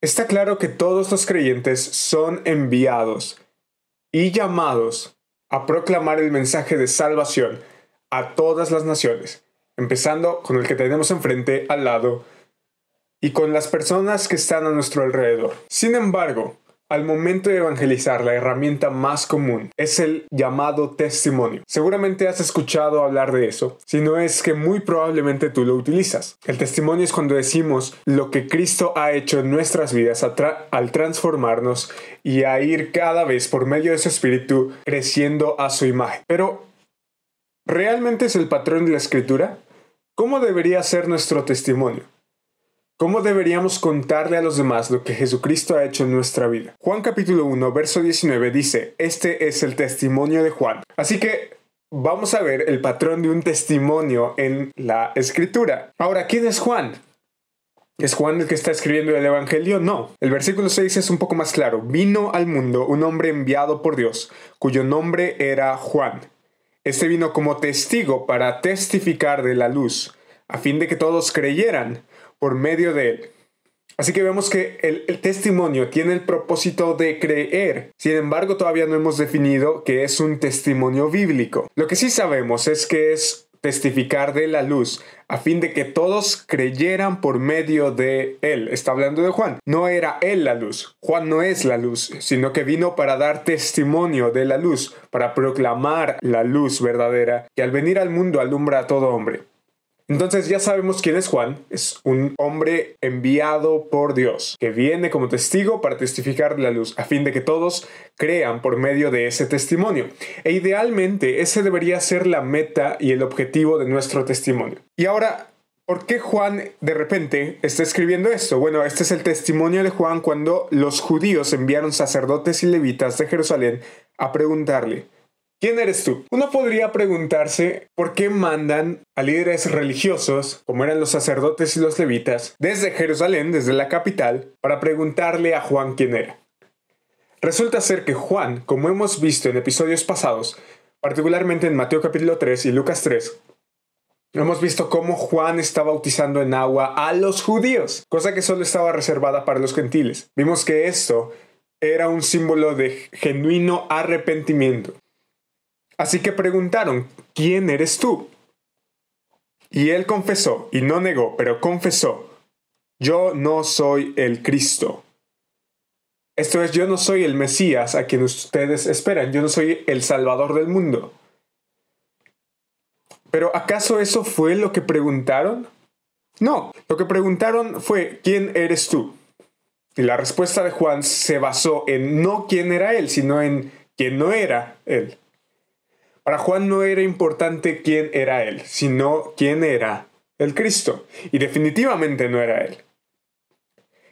Está claro que todos los creyentes son enviados y llamados a proclamar el mensaje de salvación a todas las naciones, empezando con el que tenemos enfrente al lado y con las personas que están a nuestro alrededor. Sin embargo, al momento de evangelizar, la herramienta más común es el llamado testimonio. Seguramente has escuchado hablar de eso, si no es que muy probablemente tú lo utilizas. El testimonio es cuando decimos lo que Cristo ha hecho en nuestras vidas al transformarnos y a ir cada vez por medio de su espíritu creciendo a su imagen. Pero, ¿realmente es el patrón de la escritura? ¿Cómo debería ser nuestro testimonio? ¿Cómo deberíamos contarle a los demás lo que Jesucristo ha hecho en nuestra vida? Juan capítulo 1, verso 19 dice, este es el testimonio de Juan. Así que vamos a ver el patrón de un testimonio en la escritura. Ahora, ¿quién es Juan? ¿Es Juan el que está escribiendo el Evangelio? No. El versículo 6 es un poco más claro. Vino al mundo un hombre enviado por Dios, cuyo nombre era Juan. Este vino como testigo para testificar de la luz, a fin de que todos creyeran por medio de él. Así que vemos que el, testimonio tiene el propósito de creer. Sin embargo, todavía no hemos definido que es un testimonio bíblico. Lo que sí sabemos es que es testificar de la luz, a fin de que todos creyeran por medio de él. Está hablando de Juan. No era él la luz. Juan no es la luz, sino que vino para dar testimonio de la luz, para proclamar la luz verdadera, que al venir al mundo alumbra a todo hombre. Entonces ya sabemos quién es Juan. Es un hombre enviado por Dios, que viene como testigo para testificar la luz, a fin de que todos crean por medio de ese testimonio. E idealmente ese debería ser la meta y el objetivo de nuestro testimonio. Y ahora, ¿Por qué Juan de repente está escribiendo esto? Bueno, este es el testimonio de Juan cuando los judíos enviaron sacerdotes y levitas de Jerusalén a preguntarle, ¿Quién eres tú? Uno podría preguntarse por qué mandan a líderes religiosos, como eran los sacerdotes y los levitas, desde Jerusalén, desde la capital, para preguntarle a Juan quién era. Resulta ser que Juan, como hemos visto en episodios pasados, particularmente en Mateo capítulo 3 y Lucas 3, Hemos visto cómo Juan está bautizando en agua a los judíos, cosa que solo estaba reservada para los gentiles. Vimos que esto era un símbolo de genuino arrepentimiento. Así que preguntaron, ¿quién eres tú? Y él confesó, y no negó, pero confesó, yo no soy el Cristo. Esto es, yo no soy el Mesías a quien ustedes esperan, yo no soy el Salvador del mundo. Pero ¿acaso eso fue lo que preguntaron? No, lo que preguntaron fue, ¿quién eres tú? Y la respuesta de Juan se basó en no quién era él, sino en quién no era él. Para Juan no era importante quién era él, sino quién era el Cristo. Y definitivamente no era él.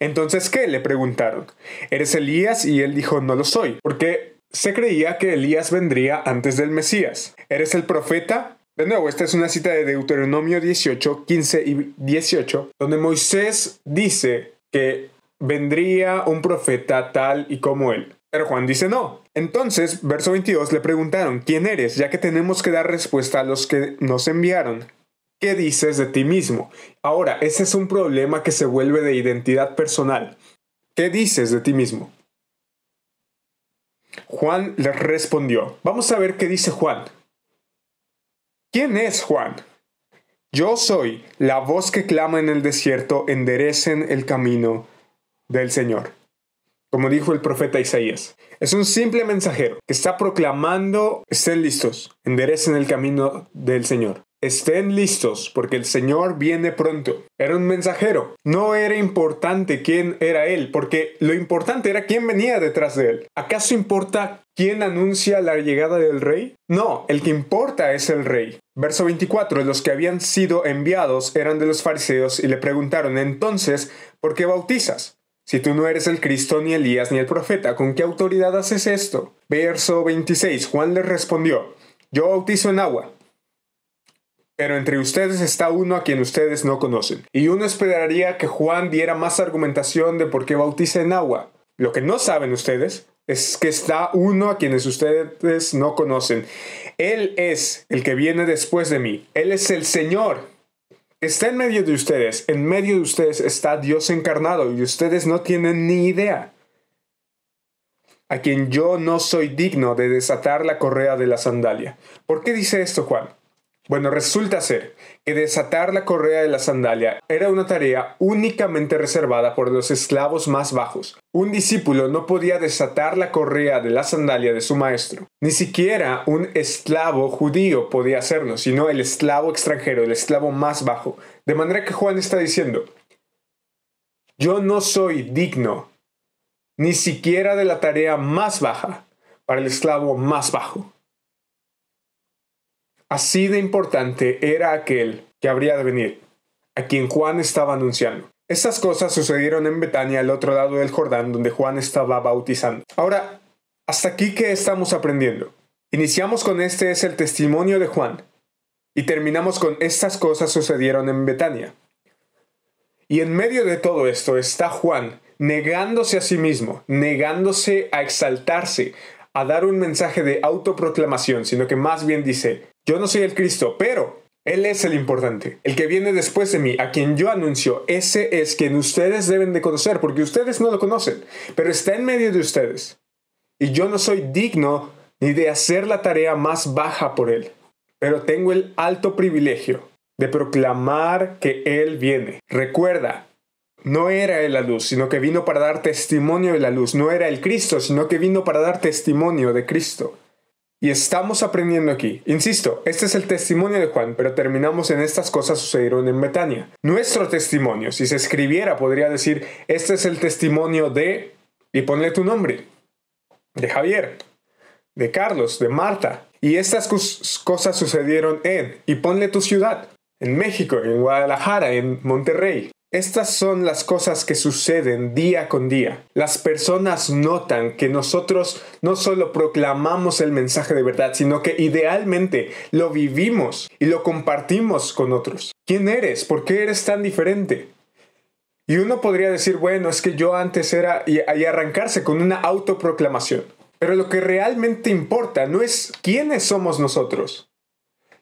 Entonces, ¿qué? Le preguntaron. ¿Eres Elías? Y él dijo, no lo soy, porque se creía que Elías vendría antes del Mesías. ¿Eres el profeta? De nuevo, esta es una cita de Deuteronomio 18, 15 y 18, donde Moisés dice que vendría un profeta tal y como él. Pero Juan dice no. Entonces, verso 22, le preguntaron, ¿quién eres? Ya que tenemos que dar respuesta a los que nos enviaron. ¿Qué dices de ti mismo? Ahora, ese es un problema que se vuelve de identidad personal. ¿Qué dices de ti mismo? Juan le respondió. Vamos a ver qué dice Juan. ¿Quién es Juan? Yo soy la voz que clama en el desierto, enderecen el camino del Señor como dijo el profeta Isaías. Es un simple mensajero que está proclamando, estén listos, enderecen el camino del Señor. Estén listos porque el Señor viene pronto. Era un mensajero. No era importante quién era él, porque lo importante era quién venía detrás de él. ¿Acaso importa quién anuncia la llegada del rey? No, el que importa es el rey. Verso 24. Los que habían sido enviados eran de los fariseos y le preguntaron entonces, ¿por qué bautizas? Si tú no eres el Cristo, ni Elías, ni el profeta, ¿con qué autoridad haces esto? Verso 26. Juan le respondió, yo bautizo en agua. Pero entre ustedes está uno a quien ustedes no conocen. Y uno esperaría que Juan diera más argumentación de por qué bautiza en agua. Lo que no saben ustedes es que está uno a quienes ustedes no conocen. Él es el que viene después de mí. Él es el Señor está en medio de ustedes, en medio de ustedes está Dios encarnado y ustedes no tienen ni idea. A quien yo no soy digno de desatar la correa de la sandalia. ¿Por qué dice esto Juan? Bueno, resulta ser que desatar la correa de la sandalia era una tarea únicamente reservada por los esclavos más bajos. Un discípulo no podía desatar la correa de la sandalia de su maestro. Ni siquiera un esclavo judío podía hacerlo, sino el esclavo extranjero, el esclavo más bajo. De manera que Juan está diciendo, yo no soy digno ni siquiera de la tarea más baja para el esclavo más bajo. Así de importante era aquel que habría de venir, a quien Juan estaba anunciando. Estas cosas sucedieron en Betania, al otro lado del Jordán, donde Juan estaba bautizando. Ahora, hasta aquí que estamos aprendiendo. Iniciamos con este es el testimonio de Juan y terminamos con estas cosas sucedieron en Betania. Y en medio de todo esto está Juan negándose a sí mismo, negándose a exaltarse, a dar un mensaje de autoproclamación, sino que más bien dice, yo no soy el Cristo, pero Él es el importante, el que viene después de mí, a quien yo anuncio, ese es quien ustedes deben de conocer, porque ustedes no lo conocen, pero está en medio de ustedes. Y yo no soy digno ni de hacer la tarea más baja por Él, pero tengo el alto privilegio de proclamar que Él viene. Recuerda, no era Él la luz, sino que vino para dar testimonio de la luz. No era el Cristo, sino que vino para dar testimonio de Cristo. Y estamos aprendiendo aquí. Insisto, este es el testimonio de Juan, pero terminamos en estas cosas sucedieron en Betania. Nuestro testimonio, si se escribiera, podría decir, este es el testimonio de... y ponle tu nombre. De Javier, de Carlos, de Marta. Y estas cosas sucedieron en... y ponle tu ciudad. En México, en Guadalajara, en Monterrey. Estas son las cosas que suceden día con día. Las personas notan que nosotros no solo proclamamos el mensaje de verdad, sino que idealmente lo vivimos y lo compartimos con otros. ¿Quién eres? ¿Por qué eres tan diferente? Y uno podría decir, bueno, es que yo antes era y, arrancarse con una autoproclamación. Pero lo que realmente importa no es quiénes somos nosotros,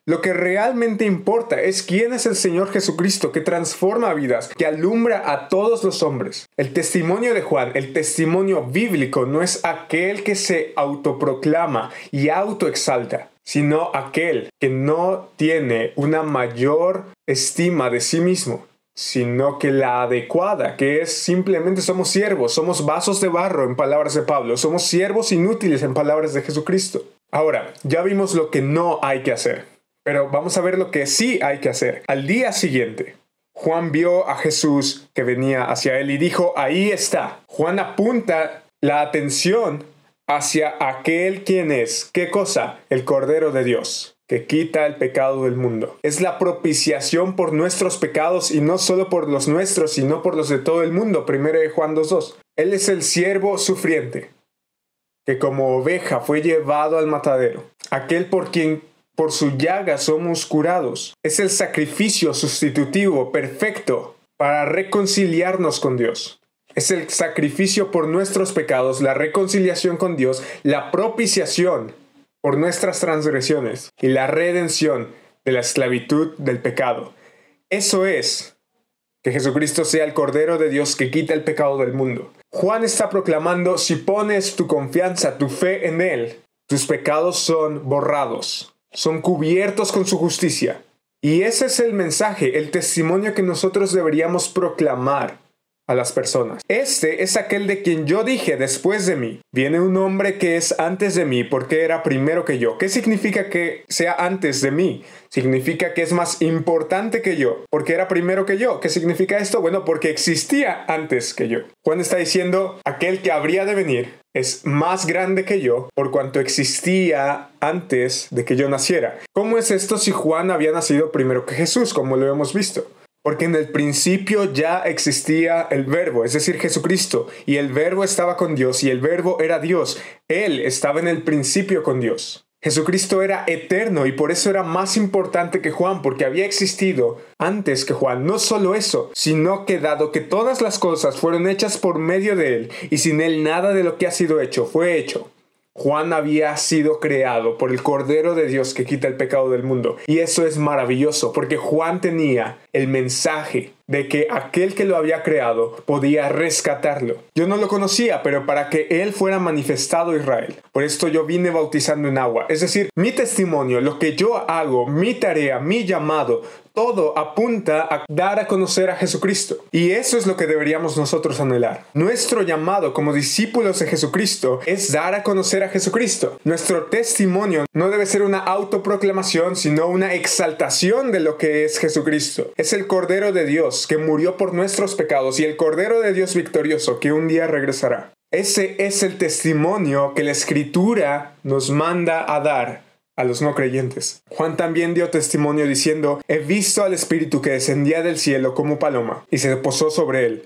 lo que realmente importa es quién es el Señor Jesucristo que transforma vidas, que alumbra a todos los hombres. El testimonio de Juan, el testimonio bíblico, no es aquel que se autoproclama y autoexalta, sino aquel que no tiene una mayor estima de sí mismo, sino que la adecuada, que es simplemente somos siervos, somos vasos de barro en palabras de Pablo, somos siervos inútiles en palabras de Jesucristo. Ahora, ya vimos lo que no hay que hacer. Pero vamos a ver lo que sí hay que hacer. Al día siguiente, Juan vio a Jesús que venía hacia él y dijo, ahí está. Juan apunta la atención hacia aquel quien es, ¿qué cosa? El Cordero de Dios que quita el pecado del mundo. Es la propiciación por nuestros pecados y no solo por los nuestros, sino por los de todo el mundo. Primero de Juan 2.2. Él es el siervo sufriente, que como oveja fue llevado al matadero. Aquel por quien por su llaga somos curados. Es el sacrificio sustitutivo perfecto para reconciliarnos con Dios. Es el sacrificio por nuestros pecados, la reconciliación con Dios, la propiciación por nuestras transgresiones y la redención de la esclavitud del pecado. Eso es que Jesucristo sea el Cordero de Dios que quita el pecado del mundo. Juan está proclamando, si pones tu confianza, tu fe en Él, tus pecados son borrados son cubiertos con su justicia. Y ese es el mensaje, el testimonio que nosotros deberíamos proclamar a las personas. Este es aquel de quien yo dije después de mí. Viene un hombre que es antes de mí porque era primero que yo. ¿Qué significa que sea antes de mí? Significa que es más importante que yo porque era primero que yo. ¿Qué significa esto? Bueno, porque existía antes que yo. Juan está diciendo aquel que habría de venir es más grande que yo por cuanto existía antes de que yo naciera. ¿Cómo es esto si Juan había nacido primero que Jesús, como lo hemos visto? Porque en el principio ya existía el verbo, es decir, Jesucristo, y el verbo estaba con Dios y el verbo era Dios. Él estaba en el principio con Dios. Jesucristo era eterno y por eso era más importante que Juan, porque había existido antes que Juan. No solo eso, sino que dado que todas las cosas fueron hechas por medio de Él, y sin Él nada de lo que ha sido hecho fue hecho. Juan había sido creado por el Cordero de Dios que quita el pecado del mundo. Y eso es maravilloso porque Juan tenía el mensaje de que aquel que lo había creado podía rescatarlo. Yo no lo conocía, pero para que él fuera manifestado Israel. Por esto yo vine bautizando en agua. Es decir, mi testimonio, lo que yo hago, mi tarea, mi llamado, todo apunta a dar a conocer a Jesucristo. Y eso es lo que deberíamos nosotros anhelar. Nuestro llamado como discípulos de Jesucristo es dar a conocer a Jesucristo. Nuestro testimonio no debe ser una autoproclamación, sino una exaltación de lo que es Jesucristo. Es el Cordero de Dios que murió por nuestros pecados y el Cordero de Dios victorioso que un día regresará. Ese es el testimonio que la Escritura nos manda a dar a los no creyentes. Juan también dio testimonio diciendo, he visto al Espíritu que descendía del cielo como paloma y se posó sobre él.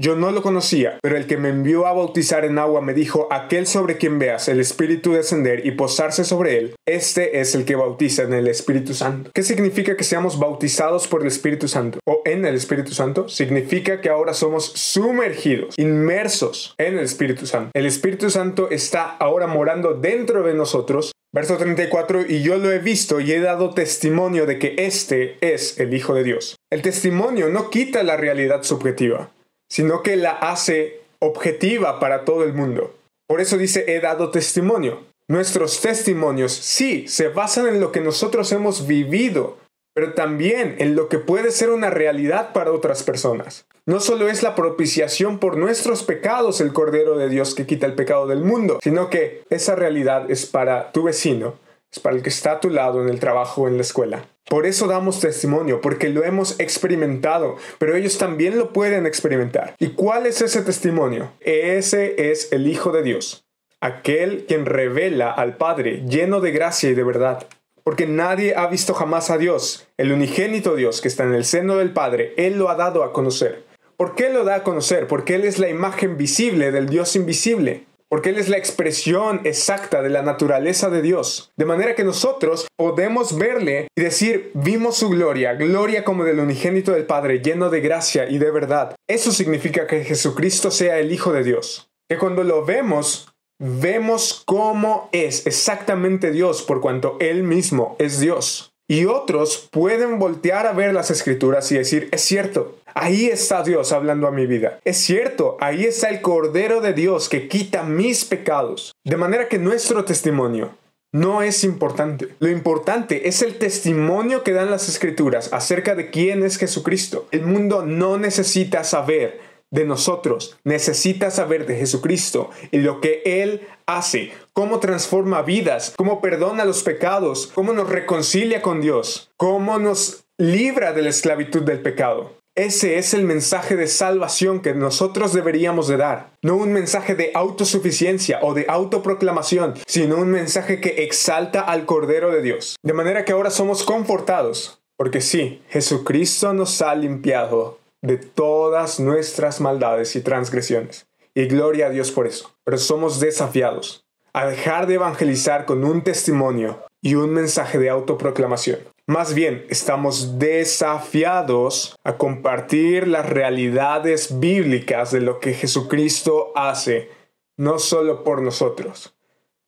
Yo no lo conocía, pero el que me envió a bautizar en agua me dijo, aquel sobre quien veas el Espíritu descender y posarse sobre él, este es el que bautiza en el Espíritu Santo. ¿Qué significa que seamos bautizados por el Espíritu Santo o en el Espíritu Santo? Significa que ahora somos sumergidos, inmersos en el Espíritu Santo. El Espíritu Santo está ahora morando dentro de nosotros Verso 34, y yo lo he visto y he dado testimonio de que este es el Hijo de Dios. El testimonio no quita la realidad subjetiva sino que la hace objetiva para todo el mundo. Por eso dice, he dado testimonio. Nuestros testimonios sí se basan en lo que nosotros hemos vivido, pero también en lo que puede ser una realidad para otras personas. No solo es la propiciación por nuestros pecados el Cordero de Dios que quita el pecado del mundo, sino que esa realidad es para tu vecino, es para el que está a tu lado en el trabajo o en la escuela. Por eso damos testimonio, porque lo hemos experimentado, pero ellos también lo pueden experimentar. ¿Y cuál es ese testimonio? Ese es el Hijo de Dios, aquel quien revela al Padre lleno de gracia y de verdad. Porque nadie ha visto jamás a Dios, el unigénito Dios que está en el seno del Padre, Él lo ha dado a conocer. ¿Por qué lo da a conocer? Porque Él es la imagen visible del Dios invisible porque Él es la expresión exacta de la naturaleza de Dios. De manera que nosotros podemos verle y decir, vimos su gloria, gloria como del unigénito del Padre, lleno de gracia y de verdad. Eso significa que Jesucristo sea el Hijo de Dios. Que cuando lo vemos, vemos cómo es exactamente Dios por cuanto Él mismo es Dios. Y otros pueden voltear a ver las escrituras y decir, es cierto, ahí está Dios hablando a mi vida. Es cierto, ahí está el Cordero de Dios que quita mis pecados. De manera que nuestro testimonio no es importante. Lo importante es el testimonio que dan las escrituras acerca de quién es Jesucristo. El mundo no necesita saber de nosotros, necesita saber de Jesucristo y lo que Él hace, cómo transforma vidas, cómo perdona los pecados, cómo nos reconcilia con Dios, cómo nos libra de la esclavitud del pecado. Ese es el mensaje de salvación que nosotros deberíamos de dar. No un mensaje de autosuficiencia o de autoproclamación, sino un mensaje que exalta al Cordero de Dios. De manera que ahora somos confortados, porque sí, Jesucristo nos ha limpiado de todas nuestras maldades y transgresiones. Y gloria a Dios por eso. Pero somos desafiados a dejar de evangelizar con un testimonio y un mensaje de autoproclamación. Más bien, estamos desafiados a compartir las realidades bíblicas de lo que Jesucristo hace, no solo por nosotros,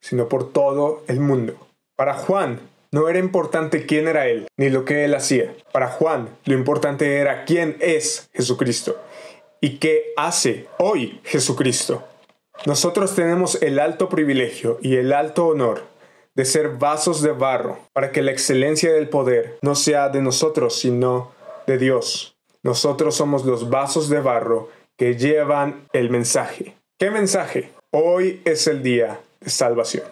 sino por todo el mundo. Para Juan, no era importante quién era él, ni lo que él hacía. Para Juan, lo importante era quién es Jesucristo y qué hace hoy Jesucristo. Nosotros tenemos el alto privilegio y el alto honor de ser vasos de barro para que la excelencia del poder no sea de nosotros, sino de Dios. Nosotros somos los vasos de barro que llevan el mensaje. ¿Qué mensaje? Hoy es el día de salvación.